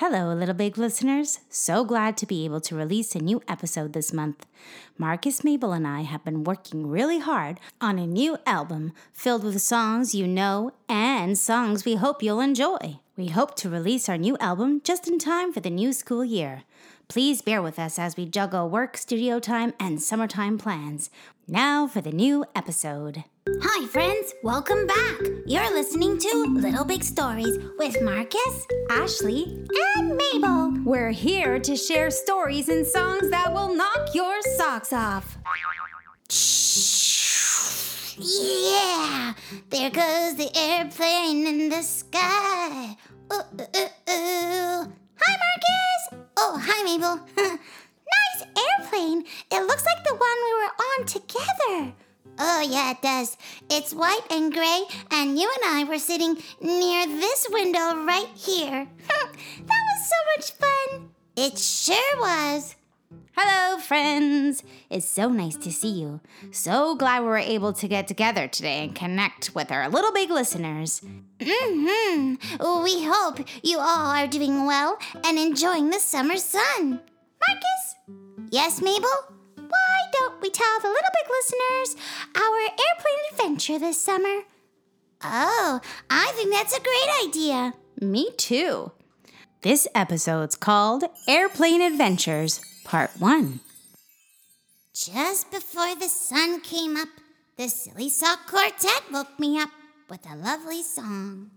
Hello, Little Big listeners. So glad to be able to release a new episode this month. Marcus, Mabel, and I have been working really hard on a new album filled with songs you know and songs we hope you'll enjoy. We hope to release our new album just in time for the new school year. Please bear with us as we juggle work, studio time, and summertime plans. Now for the new episode. Hi, friends. Welcome back. You're listening to Little Big Stories with Marcus, Ashley, and Mabel. we're here to share stories and songs that will knock your socks off. Yeah, there goes the airplane in the sky. Ooh, ooh, ooh. Hi, Marcus. Oh, hi, Mabel. nice airplane. It looks like the one we were on together. Oh, yeah, it does. It's white and gray, and you and I were sitting near this window right here. that was so much fun. It sure was. Hello, friends! It's so nice to see you. So glad we were able to get together today and connect with our little big listeners. Mm-hmm. We hope you all are doing well and enjoying the summer sun. Marcus? Yes, Mabel? Why don't we tell the little big listeners our airplane adventure this summer? Oh, I think that's a great idea. Me too. This episode's called Airplane Adventures, Part 1. Just before the sun came up, the Silly Sock Quartet woke me up with a lovely song.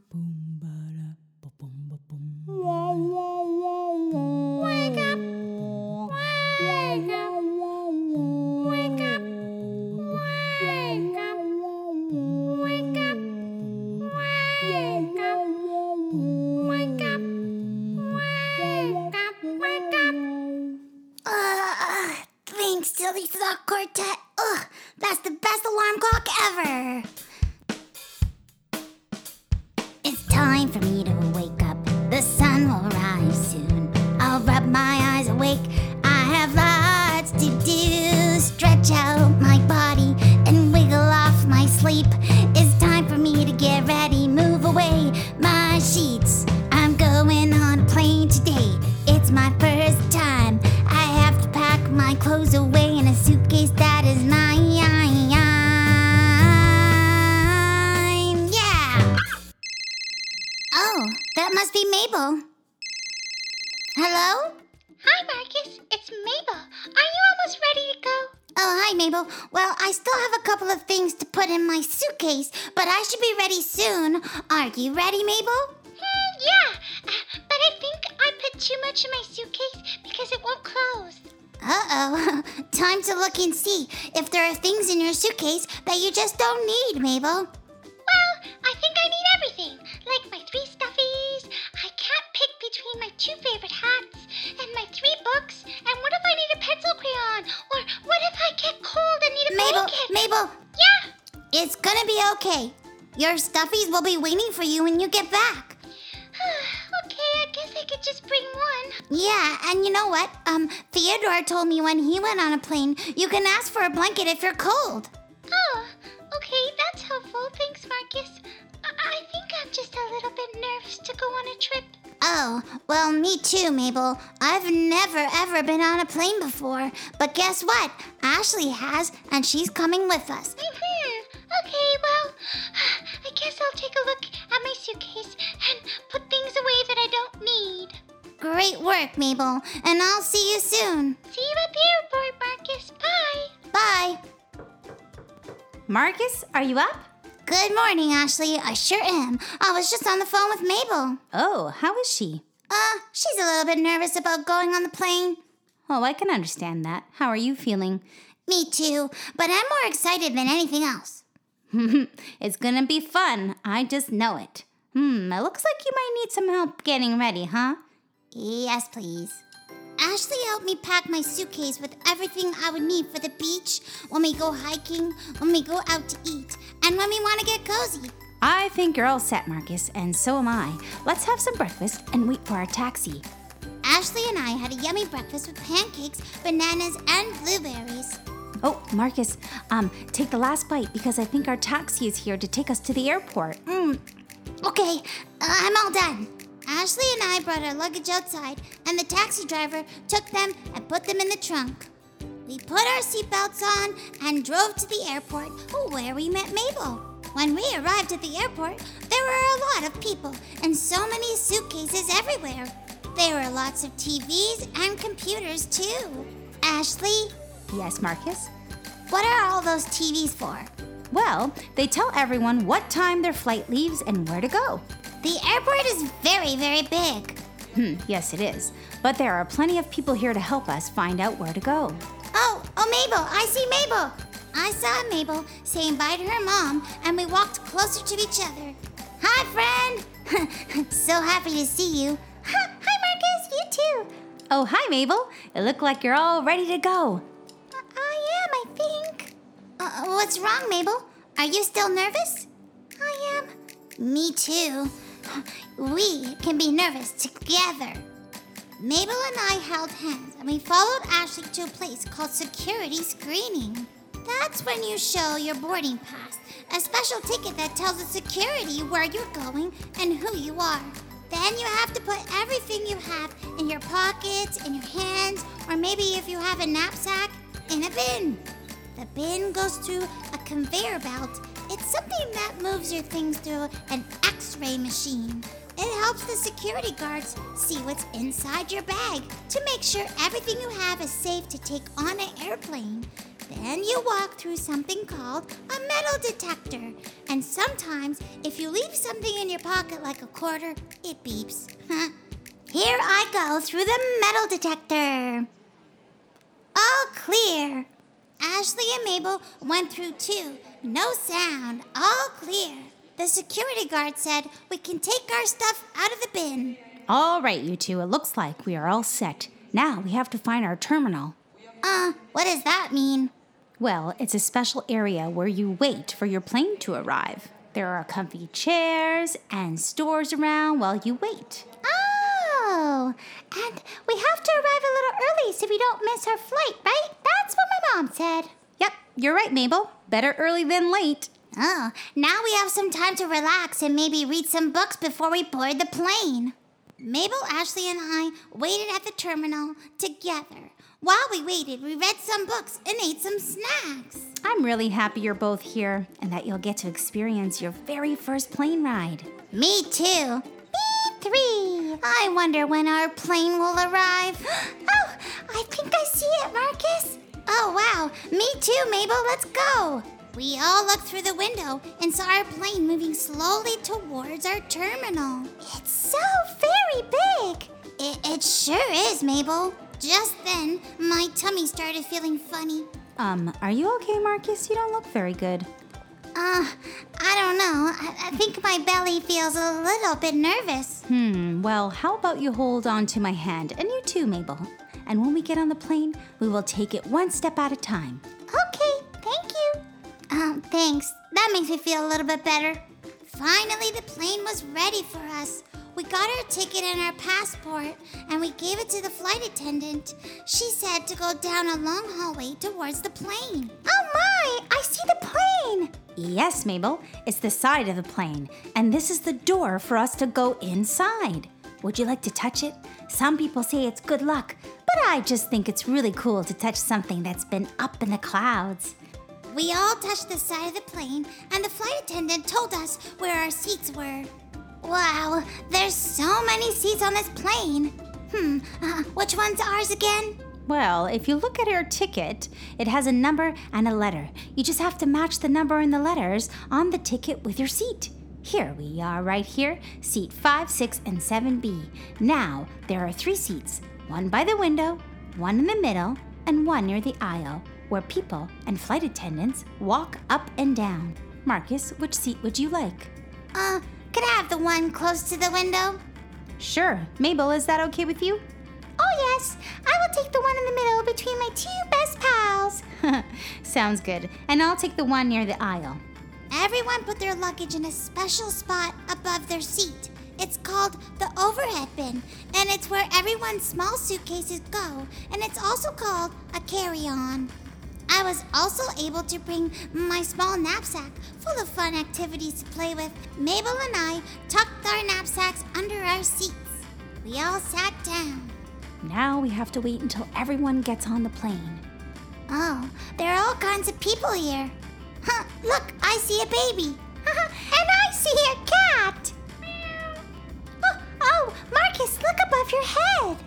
Wake up, wake thanks, Silly Quartet. Ugh, that's the best alarm clock ever. It's time for me to wake up. The sun will rise soon. I'll rub my eyes awake. I have lots to do. Stretch out my body and wiggle off my sleep. It's time for me to get ready. Move away my sheets. I'm going on a plane today. It's my first Mabel. Hello? Hi, Marcus. It's Mabel. Are you almost ready to go? Oh, hi, Mabel. Well, I still have a couple of things to put in my suitcase, but I should be ready soon. Are you ready, Mabel? Hmm, yeah, uh, but I think I put too much in my suitcase because it won't close. Uh oh. Time to look and see if there are things in your suitcase that you just don't need, Mabel. Well, I think I need everything, like my three stuffies. Two favorite hats and my three books. And what if I need a pencil crayon? Or what if I get cold and need a Mabel, blanket? Mabel, Yeah. it's gonna be okay. Your stuffies will be waiting for you when you get back. okay, I guess I could just bring one. Yeah, and you know what? Um, Theodore told me when he went on a plane, you can ask for a blanket if you're cold. Oh, well, me too, Mabel. I've never ever been on a plane before. But guess what? Ashley has, and she's coming with us. hmm Okay, well, I guess I'll take a look at my suitcase and put things away that I don't need. Great work, Mabel, and I'll see you soon. See you at the airport, Marcus. Bye. Bye. Marcus, are you up? Good morning, Ashley. I sure am. I was just on the phone with Mabel. Oh, how is she? Uh, she's a little bit nervous about going on the plane. Oh, I can understand that. How are you feeling? Me too, but I'm more excited than anything else. it's gonna be fun. I just know it. Hmm, it looks like you might need some help getting ready, huh? Yes, please. Ashley helped me pack my suitcase with everything I would need for the beach, when we go hiking, when we go out to eat, and when we want to get cozy. I think you're all set, Marcus, and so am I. Let's have some breakfast and wait for our taxi. Ashley and I had a yummy breakfast with pancakes, bananas, and blueberries. Oh, Marcus, um, take the last bite because I think our taxi is here to take us to the airport. Mm. Okay, uh, I'm all done. Ashley and I brought our luggage outside, and the taxi driver took them and put them in the trunk. We put our seatbelts on and drove to the airport where we met Mabel. When we arrived at the airport, there were a lot of people and so many suitcases everywhere. There were lots of TVs and computers too. Ashley, Yes, Marcus? what are all those TVs for? Well, they tell everyone what time their flight leaves and where to go. The airport is very, very big. Hmm, yes, it is. But there are plenty of people here to help us find out where to go. Mabel, I see Mabel. I saw Mabel saying bye to her mom, and we walked closer to each other. Hi, friend. so happy to see you. Hi, hi, Marcus, you too. Oh, hi, Mabel. It looked like you're all ready to go. I am, I think. Uh, what's wrong, Mabel? Are you still nervous? I am. Me too. We can be nervous together. Mabel and I held hands and we followed Ashley to a place called security screening. That's when you show your boarding pass, a special ticket that tells the security where you're going and who you are. Then you have to put everything you have in your pockets, in your hands, or maybe if you have a knapsack, in a bin. The bin goes through a conveyor belt. It's something that moves your things through an x ray machine. It helps the security guards see what's inside your bag to make sure everything you have is safe to take on an airplane. Then you walk through something called a metal detector. And sometimes, if you leave something in your pocket like a quarter, it beeps. Here I go through the metal detector. All clear. Ashley and Mabel went through too. No sound. All clear. The security guard said we can take our stuff out of the bin. All right, you two, it looks like we are all set. Now we have to find our terminal. Uh, what does that mean? Well, it's a special area where you wait for your plane to arrive. There are comfy chairs and stores around while you wait. Oh, and we have to arrive a little early so we don't miss our flight, right? That's what my mom said. Yep, you're right, Mabel. Better early than late. Oh, now we have some time to relax and maybe read some books before we board the plane. Mabel, Ashley, and I waited at the terminal together. While we waited, we read some books and ate some snacks. I'm really happy you're both here and that you'll get to experience your very first plane ride. Me too. Me three. I wonder when our plane will arrive. oh, I think I see it, Marcus. Oh, wow. Me too, Mabel. Let's go. We all looked through the window and saw our plane moving slowly towards our terminal. It's so very big. It, it sure is, Mabel. Just then, my tummy started feeling funny. Um, are you okay, Marcus? You don't look very good. Uh, I don't know. I, I think my belly feels a little bit nervous. Hmm, well, how about you hold on to my hand, and you too, Mabel. And when we get on the plane, we will take it one step at a time. Um, thanks. That makes me feel a little bit better. Finally, the plane was ready for us. We got our ticket and our passport, and we gave it to the flight attendant. She said to go down a long hallway towards the plane. Oh my! I see the plane! Yes, Mabel, it's the side of the plane, and this is the door for us to go inside. Would you like to touch it? Some people say it's good luck, but I just think it's really cool to touch something that's been up in the clouds. We all touched the side of the plane, and the flight attendant told us where our seats were. Wow, there's so many seats on this plane. Hmm, uh, which one's ours again? Well, if you look at your ticket, it has a number and a letter. You just have to match the number and the letters on the ticket with your seat. Here we are, right here, seat 5, 6, and 7B. Now, there are three seats one by the window, one in the middle, and one near the aisle, where people and flight attendants walk up and down. Marcus, which seat would you like? Uh, could I have the one close to the window? Sure. Mabel, is that okay with you? Oh, yes. I will take the one in the middle between my two best pals. Sounds good. And I'll take the one near the aisle. Everyone put their luggage in a special spot above their seat. It's called the overhead bin, and it's where everyone's small suitcases go, and it's also called a carry on. I was also able to bring my small knapsack full of fun activities to play with. Mabel and I tucked our knapsacks under our seats. We all sat down. Now we have to wait until everyone gets on the plane. Oh, there are all kinds of people here. Huh, look, I see a baby. and I see a cat. Oh, oh, Marcus, look above your head.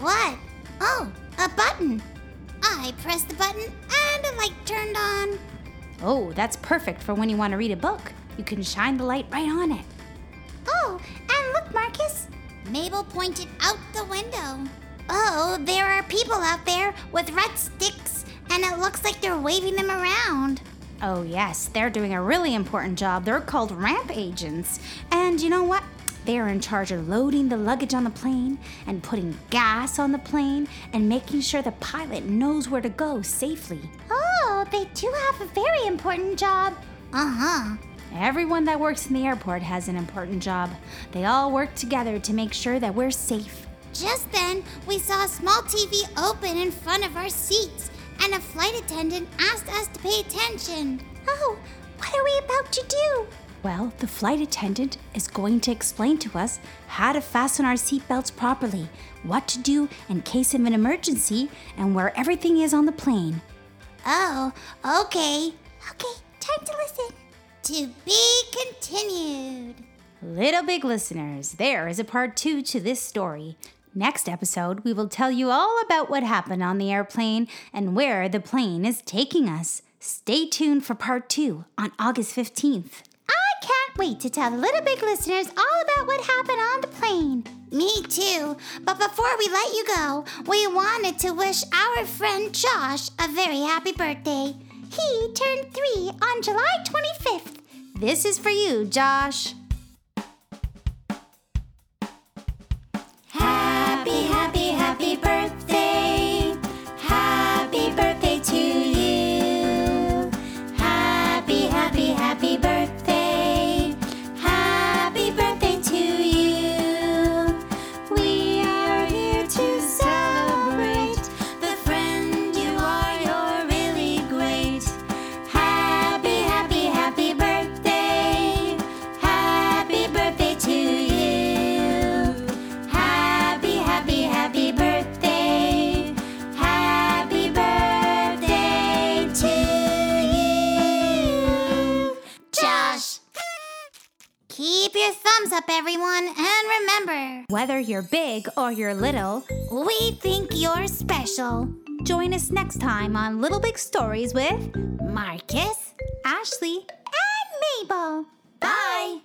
What? Oh, a button. I press the button and a light turned on. Oh, that's perfect for when you want to read a book. You can shine the light right on it. Oh, and look, Marcus. Mabel pointed out the window. Oh, there are people out there with red sticks, and it looks like they're waving them around. Oh, yes, they're doing a really important job. They're called ramp agents. And you know what? They're in charge of loading the luggage on the plane and putting gas on the plane and making sure the pilot knows where to go safely. Oh, they do have a very important job. Uh huh. Everyone that works in the airport has an important job. They all work together to make sure that we're safe. Just then, we saw a small TV open in front of our seats, and a flight attendant asked us to pay attention. Oh, what are we about to do? Well, the flight attendant is going to explain to us how to fasten our seatbelts properly, what to do in case of an emergency, and where everything is on the plane. Oh, okay. Okay, time to listen. To be continued. Little Big listeners, there is a part two to this story. Next episode, we will tell you all about what happened on the airplane and where the plane is taking us. Stay tuned for part two on August 15th. Wait to tell the Little Big listeners all about what happened on the plane. Me too. But before we let you go, we wanted to wish our friend Josh a very happy birthday. He turned three on July 25th. This is for you, Josh. Happy, happy, happy birthday. Up, everyone, and remember Whether you're big or you're little, we think you're special. join us next time on Little Big Stories with Marcus Ashley. and Mabel. Bye.